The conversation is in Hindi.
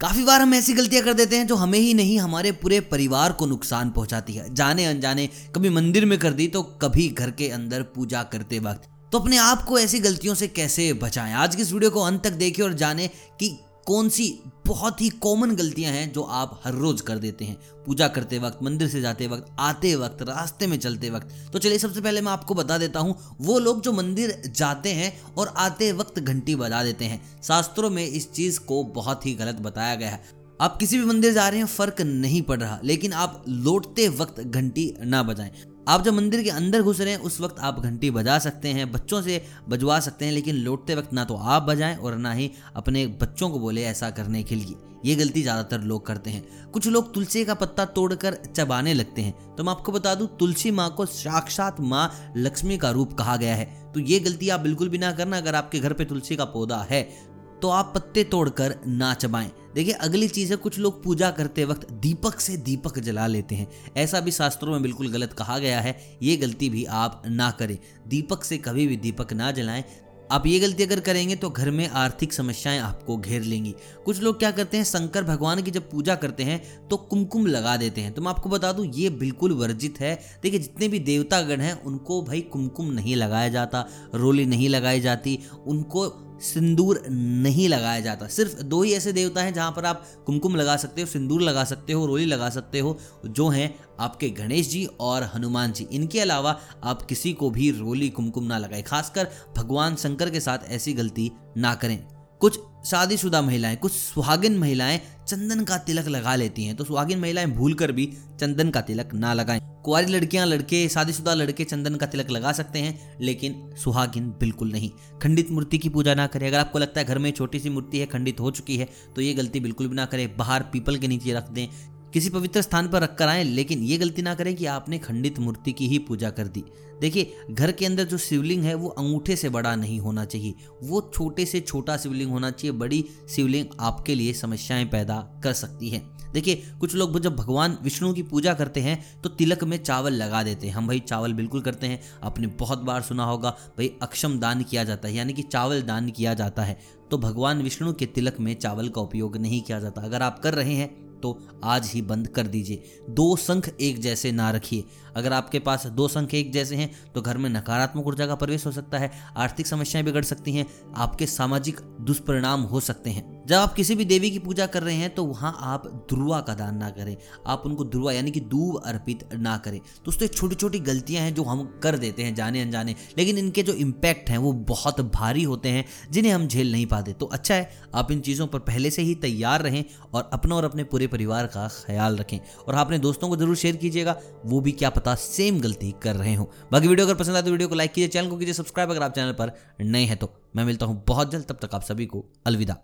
काफ़ी बार हम ऐसी गलतियाँ कर देते हैं जो हमें ही नहीं, हमारे पूरे परिवार को नुकसान पहुंचाती है। जाने अनजाने, कभी मंदिर में कर दी तो कभी घर के अंदर पूजा करते वक्त। तो अपने आप को ऐसी गलतियों से कैसे बचाएँ? आज की इस वीडियो को अंत तक देखिए और जाने कि कौन सी बहुत ही कॉमन गलतियाँ हैं जो आप हर रोज कर देते हैं। पूजा करते वक्त, मंदिर से जाते वक्त, आते वक्त, रास्ते में चलते वक्त। तो चलिए सबसे पहले मैं आपको बता देता हूँ, वो लोग जो मंदिर जाते हैं और आते वक्त घंटी बजा देते हैं। शास्त्रों में इस चीज़ को बहुत ही गलत बताया गया है। आप किसी भी मंदिर जा रहे हैं, फ़र्क नहीं पड़ रहा, लेकिन आप लौटते वक्त घंटी ना बजाएँ। आप जब मंदिर के अंदर घुस रहे हैं, उस वक्त आप घंटी बजा सकते हैं, बच्चों से बजवा सकते हैं, लेकिन लौटते वक्त ना तो आप बजाएँ और ना ही अपने बच्चों को बोले ऐसा करने के लिए। ये गलती ज़्यादातर लोग करते हैं। कुछ लोग तुलसी का पत्ता तोड़कर चबाने लगते हैं। तो मैं आपको बता दूँ, तुलसी माँ को साक्षात माँ लक्ष्मी का रूप कहा गया है। तो ये गलती आप बिल्कुल भी ना करना अगर आपके घर पे तुलसी का पौधा है। तो आप पत्ते तोड़कर ना चबाएँ देखिए, अगली चीज़ है, कुछ लोग पूजा करते वक्त दीपक से दीपक जला लेते हैं। ऐसा भी शास्त्रों में बिल्कुल गलत कहा गया है, ये गलती भी आप ना करें। दीपक से कभी भी दीपक ना जलाएँ। आप ये गलती अगर करेंगे तो घर में आर्थिक समस्याएँ आपको घेर लेंगी। कुछ लोग क्या करते हैं, शंकर भगवान की जब पूजा करते हैं तो कुमकुम लगा देते हैं। तो मैं आपको बता दूँ, ये बिल्कुल वर्जित है। देखिए, जितने भी देवतागण हैं, उनको भाई कुमकुम नहीं लगाया जाता, रोली नहीं लगाई जाती, उनको सिंदूर नहीं लगाया जाता। सिर्फ़ दो ही ऐसे देवता हैं जहाँ पर आप कुमकुम लगा सकते हो, सिंदूर लगा सकते हो, रोली लगा सकते हो, जो हैं आपके गणेश जी और हनुमान जी। इनके अलावा आप किसी को भी रोली कुमकुम ना लगाए, खासकर भगवान शंकर के साथ ऐसी गलती ना करें। कुछ शादीशुदा महिलाएँ, कुछ सुहागिन महिलाएँ चंदन का तिलक लगा लेती हैं तो सुहागिन महिलाएँ भूलकर भी चंदन का तिलक ना लगाएँ। कुआरी लड़कियाँ, लड़के, शादीशुदा लड़के चंदन का तिलक लगा सकते हैं, लेकिन सुहागिन बिल्कुल नहीं। खंडित मूर्ति की पूजा ना करें। अगर आपको लगता है घर में छोटी सी मूर्ति है, खंडित हो चुकी है तो ये गलती बिल्कुल भी ना करें। बाहर पीपल के नीचे रख दें। किसी पवित्र स्थान पर रखकर आए, लेकिन ये गलती ना करें कि आपने खंडित मूर्ति की ही पूजा कर दी। देखिए, घर के अंदर जो शिवलिंग है, वो अंगूठे से बड़ा नहीं होना चाहिए। वो छोटे से छोटा शिवलिंग होना चाहिए। बड़ी शिवलिंग आपके लिए समस्याएँ पैदा कर सकती है। देखिए, कुछ लोग जब भगवान विष्णु की पूजा करते हैं तो तिलक में चावल लगा देते हैं। हम भाई चावल बिल्कुल करते हैं। आपने बहुत बार सुना होगा, भाई अक्षम दान किया जाता है, यानी कि चावल दान किया जाता है। तो भगवान विष्णु के तिलक में चावल का उपयोग नहीं किया जाता। अगर आप कर रहे हैं तो आज ही बंद कर दीजिए। दो संख एक जैसे ना रखिए। अगर आपके पास दो संख एक जैसे हैं तो घर में नकारात्मक ऊर्जा का प्रवेश हो सकता है, आर्थिक समस्याएँ बिगड़ सकती हैं, आपके सामाजिक दुष्परिणाम हो सकते हैं। जब आप किसी भी देवी की पूजा कर रहे हैं तो वहाँ आप ध्रुआ का दान ना करें। आप उनको ध्रुआ यानी कि दूब अर्पित ना करें। दोस्तों छोटी छोटी गलतियाँ हैं जो हम कर देते हैं जाने अनजाने लेकिन इनके जो इम्पैक्ट हैं, वो बहुत भारी होते हैं, जिन्हें हम झेल नहीं पाते। तो अच्छा है, आप इन चीज़ों पर पहले से ही तैयार रहें और अपना और अपने पूरे परिवार का ख्याल रखें। और आप अपने दोस्तों को ज़रूर शेयर कीजिएगा, वो भी क्या पता सेम गलती कर रहे हो। बाकी वीडियो अगर पसंद आए तो वीडियो को लाइक कीजिए, चैनल को कीजिए सब्सक्राइब अगर आप चैनल पर नए हैं तो मैं मिलता हूँ बहुत जल्द, तब तक आप सभी को अलविदा।